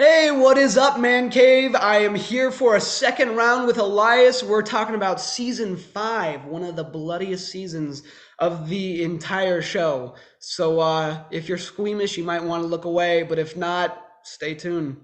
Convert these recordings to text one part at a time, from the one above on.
Hey, what is up, Man Cave? I am here for a second round with Elias. We're talking about season five, one of the bloodiest seasons of the entire show. So, uh, if you're squeamish, you might want to look away, but if not, stay tuned.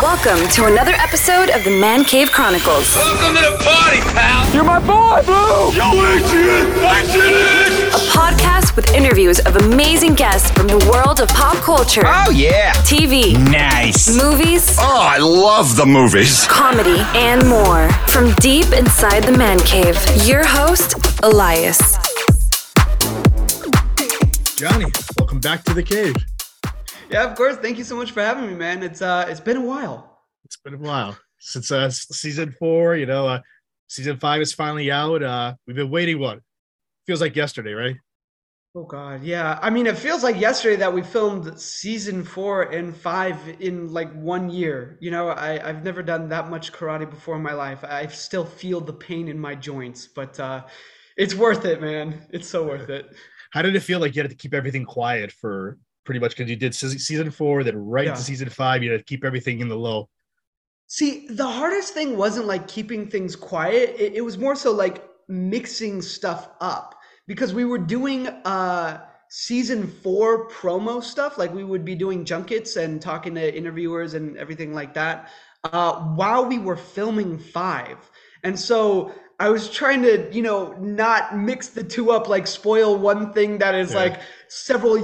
Welcome to another episode of the Man Cave Chronicles, Welcome to the party, pal. You're my boy, Blue! Yo, Adrian, Adrian. A podcast with interviews of amazing guests from the world of pop culture, Oh yeah. TV, Nice. movies, Oh, I love the movies. comedy, and more. From deep inside the Man Cave, your host, Elias. Gianni, welcome back to the cave. Yeah, of course. Thank you so much for having me, man. It's uh, it's been a while. It's been a while since uh, season four. You know, uh, season five is finally out. Uh, we've been waiting. What feels like yesterday, right? Oh God, yeah. I mean, it feels like yesterday that we filmed season four and five in like one year. You know, I, I've never done that much karate before in my life. I still feel the pain in my joints, but uh, it's worth it, man. It's so worth it. How did it feel like you had to keep everything quiet for pretty much because you did season four, then right Yeah. into season five, you had to keep everything in the low. See, the hardest thing wasn't like keeping things quiet. It, it was more so like mixing stuff up because we were doing uh season four promo stuff. Like we would be doing junkets and talking to interviewers and everything like that uh, while we were filming five. And so I was trying to, you know, not mix the two up, like spoil one thing that is Yeah. like several,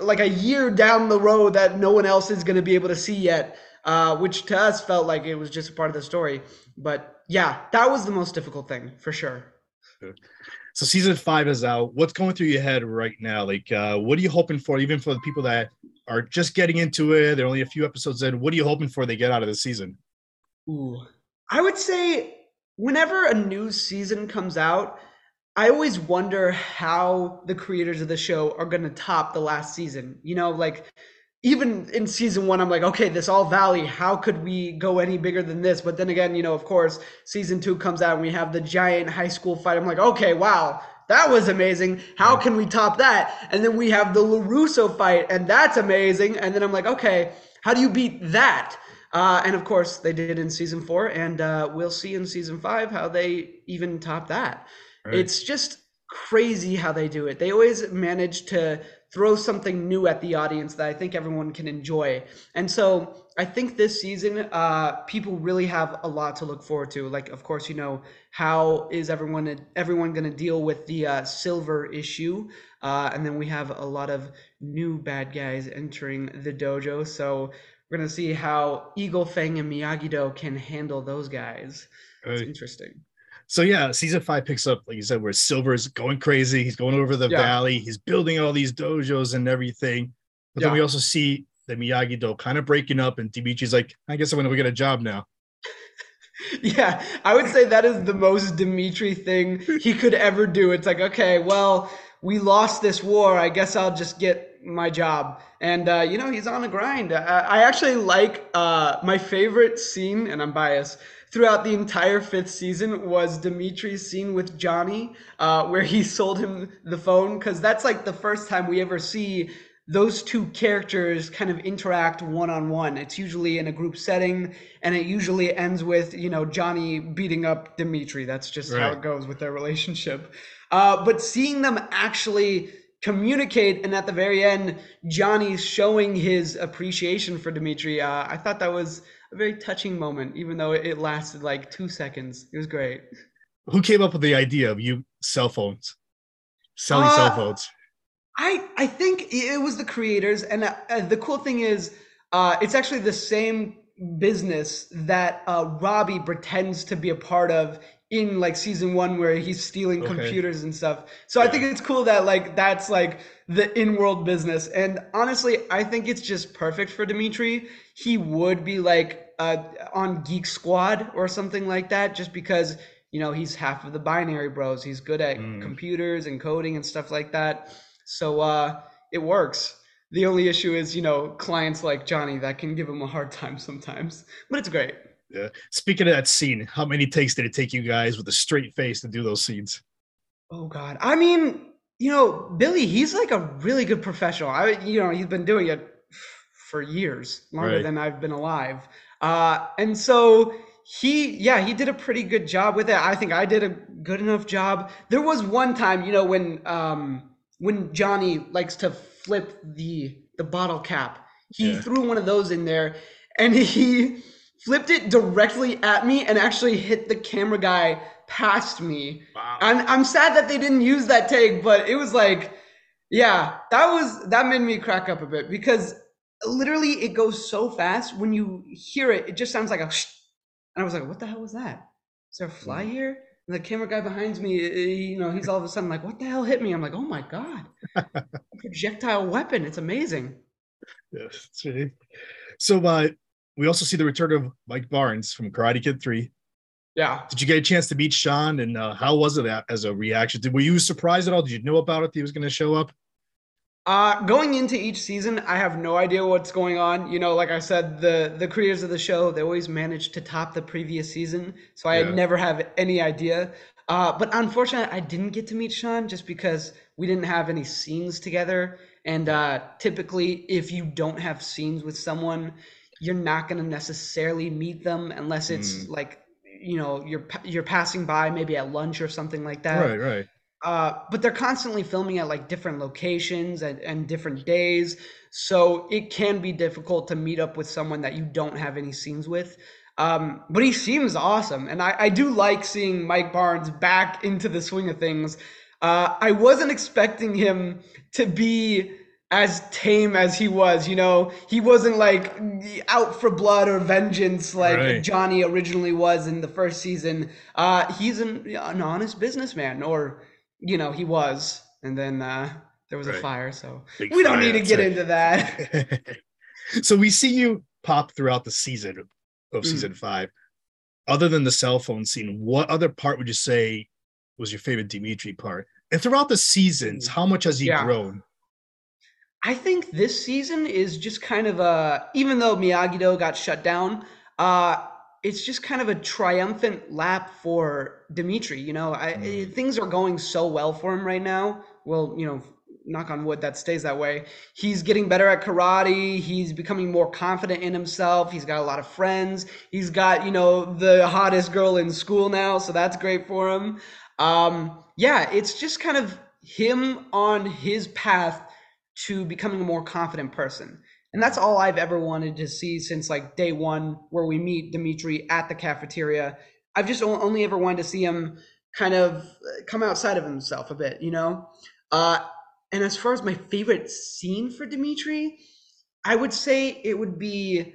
like a year down the road that no one else is going to be able to see yet uh, which to us felt like it was just a part of the story. But yeah, that was the most difficult thing for sure. So season five is out. What's going through your head right now? Like, uh, what are you hoping for? Even for the people that are just getting into it, they're only a few episodes in. What are you hoping for they get out of the season? Ooh. I would say whenever a new season comes out, I always wonder how the creators of the show are going to top the last season. You know, like even in season one, I'm like, okay, this All Valley, how could we go any bigger than this? But then again, you know, of course, season two comes out and we have the giant high school fight. I'm like, okay, wow, that was amazing. How can we top that? And then we have the LaRusso fight, and that's amazing. And then I'm like, okay, how do you beat that? Uh, and of course, they did in season four, and uh, we'll see in season five how they even top that. Right. It's just crazy how they do it. They always manage to throw something new at the audience that I think everyone can enjoy. And so I think this season, uh, people really have a lot to look forward to. Like, of course, you know, how is everyone everyone going to deal with the uh, silver issue? Uh, and then we have a lot of new bad guys entering the dojo. So we're going to see how Eagle Fang and Miyagi-Do can handle those guys. It's interesting. So yeah, season five picks up, like you said, where Silver's going crazy. He's going over the Yeah. valley. He's building all these dojos and everything. But then we also see the Miyagi Do kind of breaking up, and Demetri's like, "I guess I'm going to get a job now." Yeah, I would say that is the most Demetri thing he could ever do. It's like, okay, well, we lost this war. I guess I'll just get my job. And, uh, you know, he's on a grind. I, I actually like uh, my favorite scene, and I'm biased, throughout the entire fifth season was Demetri's scene with Johnny, uh, where he sold him the phone. Because that's like the first time we ever see those two characters kind of interact one on one. It's usually in a group setting, and it usually ends with you know Johnny beating up Demetri. That's just how it goes with their relationship. Uh, but seeing them actually communicate, and at the very end, Johnny showing his appreciation for Demetri, uh, I thought that was a very touching moment, even though it lasted like two seconds. It was great. Who came up with the idea of you cell phones, selling Uh, cell phones? I I think it was the creators, and uh, uh, the cool thing is, uh, it's actually the same business that uh, Robbie pretends to be a part of in like season one, where he's stealing Okay. computers and stuff. So I think it's cool that like that's like the in-world business, and honestly, I think it's just perfect for Demetri. He would be like uh, on Geek Squad or something like that, just because you know he's half of the binary bros. He's good at Mm. computers and coding and stuff like that. So uh, it works. The only issue is, you know, clients like Johnny that can give him a hard time sometimes, but it's great. Yeah. Speaking of that scene, how many takes did it take you guys with a straight face to do those scenes? Oh God, I mean, you know, Billy, he's like a really good professional. I, you know, he's been doing it for years, longer Right. than I've been alive. Uh, and so he, yeah, he did a pretty good job with it. I think I did a good enough job. There was one time, you know, when um, when Johnny likes to flip the the bottle cap, he Yeah. threw one of those in there, and he flipped it directly at me and actually hit the camera guy past me. Wow. I'm I'm sad that they didn't use that take, but it was like, yeah, that was that made me crack up a bit because literally it goes so fast when you hear it, it just sounds like a sh- and I was like, what the hell was that? Is there a fly Mm. here? And the camera guy behind me, eh, you know, he's all of a sudden like, what the hell hit me? I'm like, oh my god, projectile weapon! It's amazing. Yes, right. So uh, we also see the return of Mike Barnes from Karate Kid 3. Yeah. Did you get a chance to meet Sean? And uh, how was it as a reaction? Did, were you surprised at all? Did you know about it? That he was going to show up? Uh, going into each season, I have no idea what's going on. You know, like I said, the the creators of the show they always manage to top the previous season, so I Yeah. never have any idea. Uh, but unfortunately, I didn't get to meet Sean just because we didn't have any scenes together. And uh, typically, if you don't have scenes with someone, you're not going to necessarily meet them unless it's like you know you're you're passing by maybe at lunch or something like that right, right. Uh, but they're constantly filming at like different locations and, and different days. So it can be difficult to meet up with someone that you don't have any scenes with. Um, but he seems awesome. And I, I do like seeing mike barnes back into the swing of things. Uh, i wasn't expecting him to be as tame as he was you know? He wasn't like out for blood or vengeance like Right. johnny originally was in the first season. Uh, he's an, an honest businessman or you know he was and then uh there was a fire so Big we don't need to get right. into that so we see you pop throughout the season of Mm. season five. Other than the cell phone scene, what other part would you say was your favorite Demetri part? And throughout the seasons, how much has he Mm. Yeah. grown? i think this season is just kind of a even though miyagi-do got shut down uh it's just kind of a triumphant lap for demetri you know? I, Mm. things are going so well for him right now. Well you know knock on wood that stays that way. He's getting better at karate. He's becoming more confident in himself. He's got a lot of friends. He's got you know the hottest girl in school now so that's great for him. Um yeah it's just kind of him on his path to becoming a more confident person and that's all i've ever wanted to see since like day one where we meet demetri at the cafeteria. I've just only ever wanted to see him kind of uh, come outside of himself a bit you know? Uh and as far as my favorite scene for Demetri, I would say it would be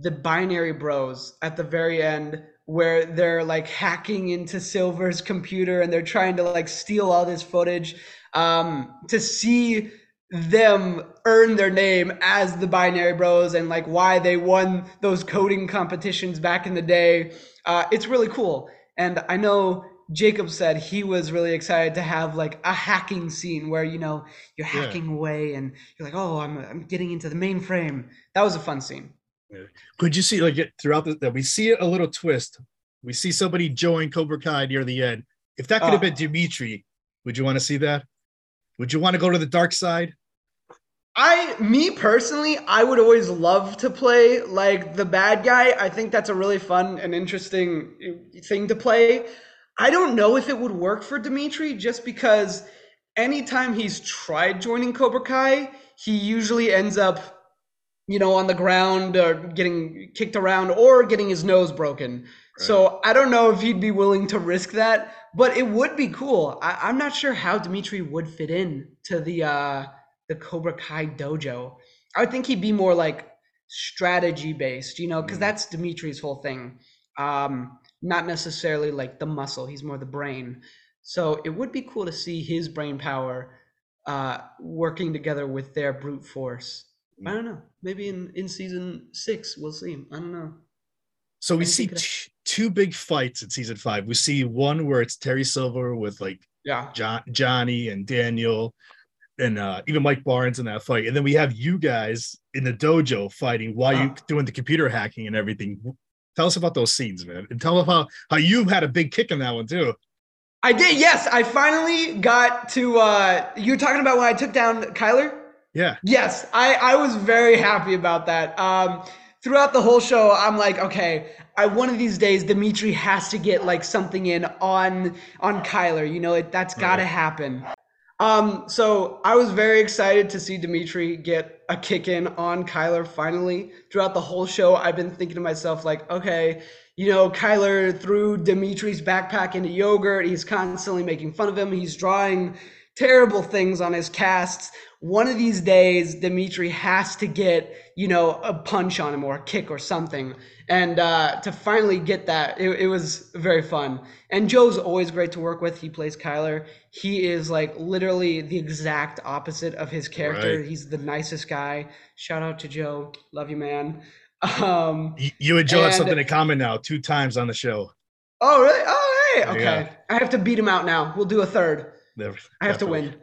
the binary bros at the very end where they're like hacking into Silver's computer and they're trying to like steal all this footage um to see them earn their name as the binary bros and like why they won those coding competitions back in the day uh, it's really cool and i know jacob said he was really excited to have like a hacking scene where you know you're Yeah. hacking away and you're like oh i'm, I'm getting into the mainframe that was a fun scene Could you see like throughout the that we see a little twist? We see somebody join Cobra Kai near the end. If that could have Oh. been Demetri, would you want to see that? Would you want to go to the dark side? I, me personally, I would always love to play like the bad guy. I think that's a really fun and interesting uh, thing to play. I don't know if it would work for Demetri just because anytime he's tried joining Cobra Kai, he usually ends up, you know, on the ground or getting kicked around or getting his nose broken. So I don't know if he'd be willing to risk that, but it would be cool. I, I'm not sure how Demetri would fit in to the uh, the Cobra Kai dojo. I would think he'd be more like strategy based, you know, because Mhm. that's Demetri's whole thing. Um, not necessarily like the muscle; he's more the brain. So it would be cool to see his brain power uh, working together with their brute force. I don't know. Maybe in in season six we'll see. I don't know. So we see t- two big fights in season five. We see one where it's Terry Silver with like Yeah. John, Johnny and Daniel, and uh, even Mike Barnes in that fight. And then we have you guys in the dojo fighting while you Oh. doing the computer hacking and everything. Tell us about those scenes, man, and tell us how how you had a big kick in that one too. I did. Yes, I finally got to. uh You're talking about when I took down Kyler. Yeah. Yes, I, I was very happy about that. Um, throughout the whole show, I'm like, okay, I one of these days Demetri has to get like something in on on Kyler. You know, it, that's got to Right. happen. Um, so I was very excited to see Demetri get a kick in on Kyler finally. Throughout the whole show, I've been thinking to myself, like, okay, you know, Kyler threw Demetri's backpack into yogurt. He's constantly making fun of him. He's drawing terrible things on his casts. One of these days, Demetri has to get, you know, a punch on him or a kick or something. And uh, to finally get that, it, it was very fun. And Joe's always great to work with. He plays Kyler. He is like literally the exact opposite of his character. Right. He's the nicest guy. Shout out to Joe. Love you, man. Um, You, and Joe have something in common now, two times on the show. oh, really? Oh, hey. Okay. Yeah. I have to beat him out now. We'll do a third. Never- I have to win.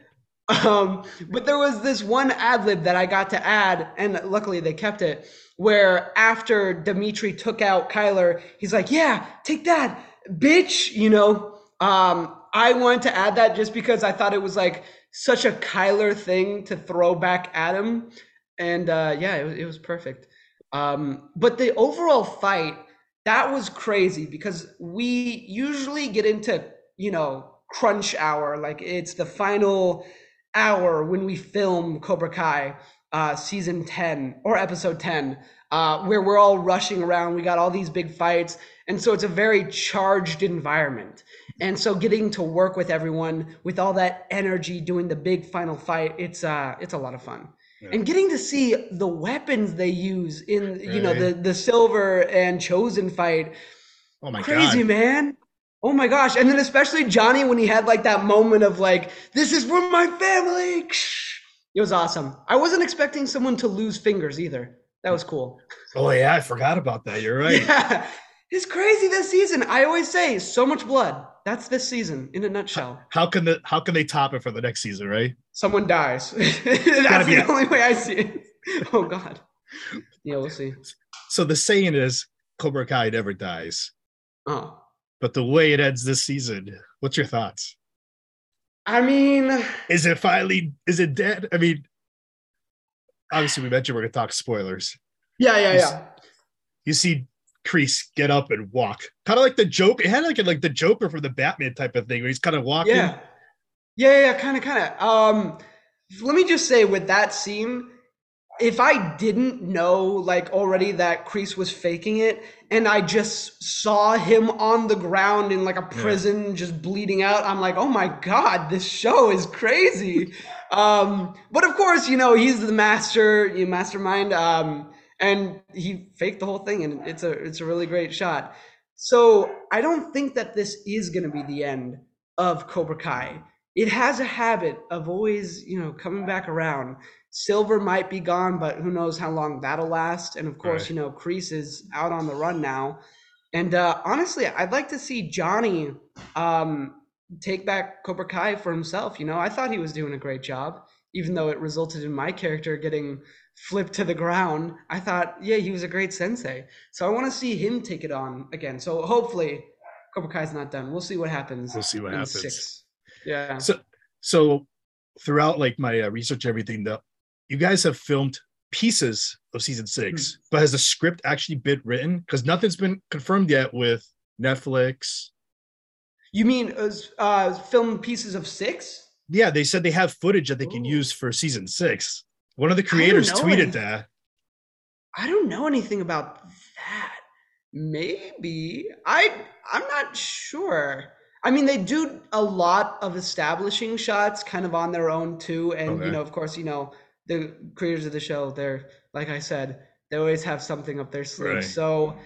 Um, but there was this one ad lib that I got to add, and luckily they kept it, where after Demetri took out Kyler, he's like, Yeah, take that, bitch. You know, um, I wanted to add that just because I thought it was like such a Kyler thing to throw back at him. And uh, yeah, it, was- it was perfect. Um, but the overall fight, that was crazy because we usually get into, you know, crunch hour. Like it's the final hour when we film Cobra Kai uh, season 10 or episode 10, uh, where we're all rushing around. We got all these big fights. And so it's a very charged environment. And so getting to work with everyone with all that energy doing the big final fight, it's uh it's a lot of fun. Yeah. And getting to see the weapons they use in you know the the silver and Chozen fight Oh my god. crazy god. man oh my gosh and then especially johnny when he had like that moment of like this is for my family. It was awesome. I wasn't expecting someone to lose fingers either. That was cool. Oh yeah, I forgot about that. You're right. yeah. It's crazy this season. I always say so much blood. That's this season in a nutshell. How can the how can they top it for the next season, right? someone dies. That's the only way i see it. Oh god. Yeah we'll see. So the saying is Cobra Kai never dies. oh But the way it ends this season, what's your thoughts? i mean Is it finally is it dead? I mean, obviously we mentioned we're gonna talk spoilers. yeah yeah Yes. yeah You see Kreese get up and walk. Kind of like the joke. It had like a, like the Joker from the Batman type of thing where he's kind of walking. Yeah. Yeah, yeah, kind of, kind of. Um, let me just say with that scene, if I didn't know like already that Kreese was faking it, and I just saw him on the ground in like a prison just bleeding out, I'm like, oh my god, this show is crazy. um, but of course, you know, he's the master, you mastermind. Um, and he faked the whole thing, and it's a it's a really great shot. So I don't think that this is going to be the end of Cobra Kai. It has a habit of always, you know, coming back around. Silver might be gone, but who knows how long that'll last. And of course, Right. you know, Kreese is out on the run now. And uh, honestly, I'd like to see Johnny um, take back Cobra Kai for himself. You know, I thought he was doing a great job, even though it resulted in my character getting flipped to the ground. I thought, yeah, he was a great sensei. So I want to see him take it on again. So hopefully, Cobra Kai's not done. We'll see what happens. We'll see what happens. Six. Yeah. So so throughout like my uh, research, everything, though, you guys have filmed pieces of season six, Hmm. but has the script actually been written? Because nothing's been confirmed yet with Netflix. You mean uh, uh, film pieces of six? Yeah, they said they have footage that they can Ooh. use for season six. One of the creators tweeted that. I don't know anything about that. Maybe I. I'm not sure. I mean, they do a lot of establishing shots, kind of on their own too. And Okay. you know, of course, you know the creators of the show. They're like I said, they always have something up their sleeve. Right. So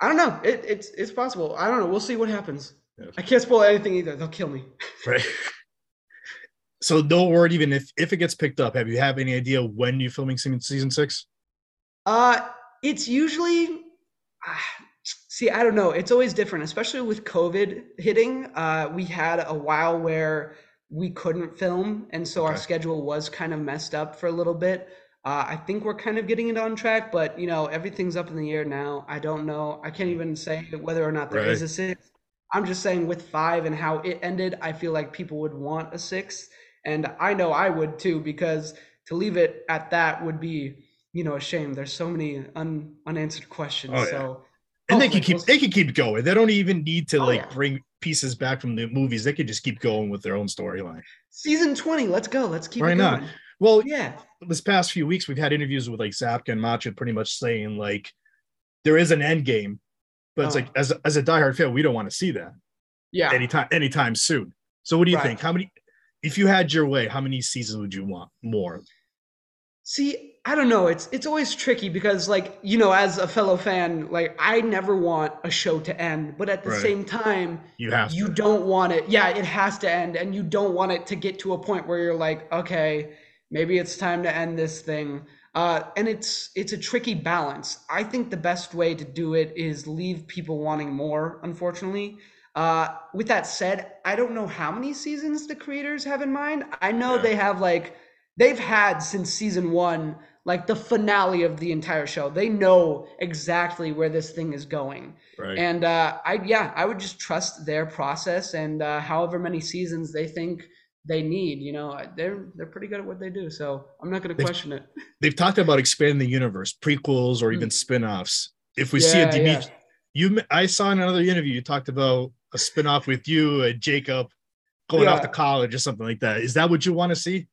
I don't know. It, it's it's possible. I don't know. We'll see what happens. Yeah. I can't spoil anything either. They'll kill me. Right. so no word even if if it gets picked up. Have you have any idea when you're filming season season six? Uh, it's usually, ah, see, I don't know. It's always different, especially with COVID hitting. Uh, we had a while where we couldn't film, and so our schedule was kind of messed up for a little bit. Uh, I think we're kind of getting it on track, but you know, everything's up in the air now. I don't know. I can't even say whether or not there is Right. a sixth. I'm just saying with five and how it ended, I feel like people would want a sixth. And I know I would too, because to leave it at that would be, you know, a shame. There's so many un, unanswered questions. Oh, yeah. So and oh, they can hopefully keep they can keep going. They don't even need to Oh, like yeah. bring pieces back from the movies. They could just keep going with their own storyline. season 20, let's go. Let's keep Why not? Well, Yeah. this past few weeks we've had interviews with like Zabka and Macchio pretty much saying like there is an end game, but it's Oh. like as as a diehard fan, we don't want to see that Yeah. anytime anytime soon. So what do you Right. think? How many if you had your way, how many seasons would you want more? See, I don't know. It's it's always tricky because like, you know, as a fellow fan, like I never want a show to end, but at the Right. same time, You have you to. don't want it. Yeah, it has to end and you don't want it to get to a point where you're like, okay, maybe it's time to end this thing. Uh, and it's it's a tricky balance. I think the best way to do it is leave people wanting more, unfortunately. Uh, with that said, I don't know how many seasons the creators have in mind. I know Yeah. they have like they've had since season one, like the finale of the entire show. They know exactly where this thing is going. right. And uh, I yeah, I would just trust their process and uh, however many seasons they think they need. You know, they're they're pretty good at what they do, so I'm not going to question it. They've talked about expanding the universe, prequels or even spin-offs. If we see a Mm. Demetri, yeah. you I saw in another interview you talked about a spin-off with you and Jacob going off to college or something like that. Is that what you want to see?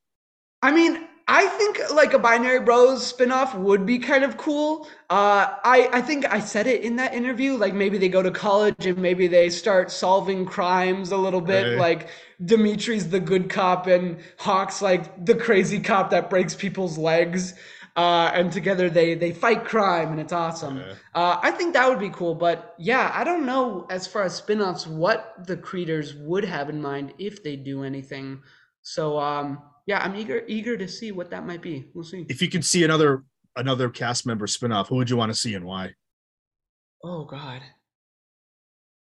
I mean, I think like a Binary Bros spinoff would be kind of cool. Uh, I I think I said it in that interview. Like maybe they go to college and maybe they start solving crimes a little bit. Right. Like Demetri's the good cop and Hawk's like the crazy cop that breaks people's legs. Uh, and together they they fight crime and it's awesome. Yeah. Uh, I think that would be cool. But yeah, I don't know as far as spin-offs what the creators would have in mind if they do anything. So um, yeah, I'm eager eager to see what that might be. We'll see. If you could see another another cast member spin-off, who would you want to see and why? Oh God.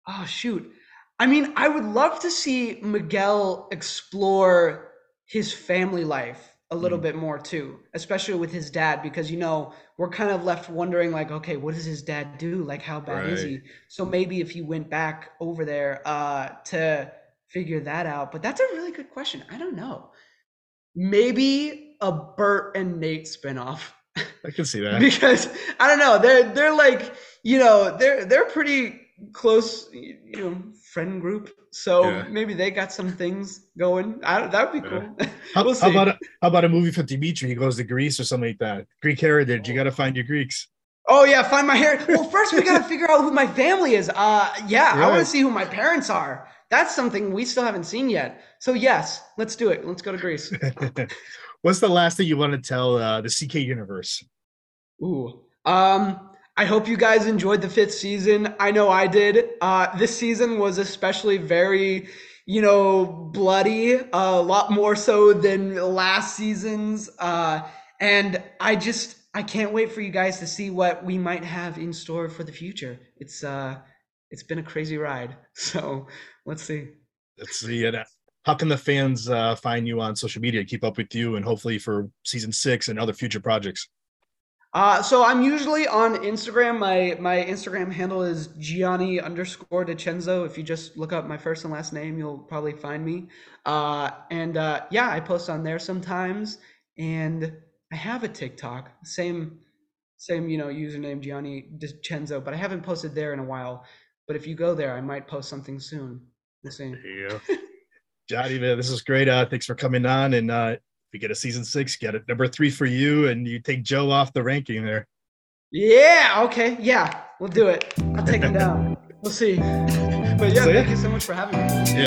Oh shoot. I mean, I would love to see Miguel explore his family life a little Mhm. bit more too, especially with his dad, because you know, we're kind of left wondering, like, okay, what does his dad do? Like, how bad is he? So maybe if he went back over there uh to figure that out. But that's a really good question. I don't know. Maybe a Bert and Nate spinoff. I can see that. because I don't know, they're they're like you know they're they're pretty close, you know, friend group. So Yeah. maybe they got some things going. That would be cool. How, we'll how about a, how about a movie for Demetri? He goes to Greece or something like that. Greek heritage. You got to find your Greeks. oh yeah, find my hair. Well, first we gotta figure out who my family is. Uh, yeah, I want to see who my parents are. That's something we still haven't seen yet. So yes, let's do it. Let's go to Greece. What's the last thing you want to tell uh, the CK universe? Ooh. Um, I hope you guys enjoyed the fifth season. I know I did. Uh, this season was especially very, you know, bloody, a lot more so than last season's. Uh, and I just, I can't wait for you guys to see what we might have in store for the future. It's, uh, it's been a crazy ride. So let's see. Let's see it. How can the fans uh, find you on social media, keep up with you, and hopefully for season six and other future projects? Uh, so I'm usually on Instagram. My my Instagram handle is Gianni underscore DeCenzo. If you just look up my first and last name, you'll probably find me. Uh, and uh, yeah, I post on there sometimes. And I have a TikTok, same same you know username Gianni DeCenzo, but I haven't posted there in a while. But if you go there, I might post something soon. We'll see. Yeah. Gianni, man, this is great. Uh, thanks for coming on. And uh, if we get a season six, get it number three for you, and you take Joe off the ranking there. Yeah. Okay. Yeah. We'll do it. I'll take him down. We'll see. But yeah, So, yeah. thank you so much for having me.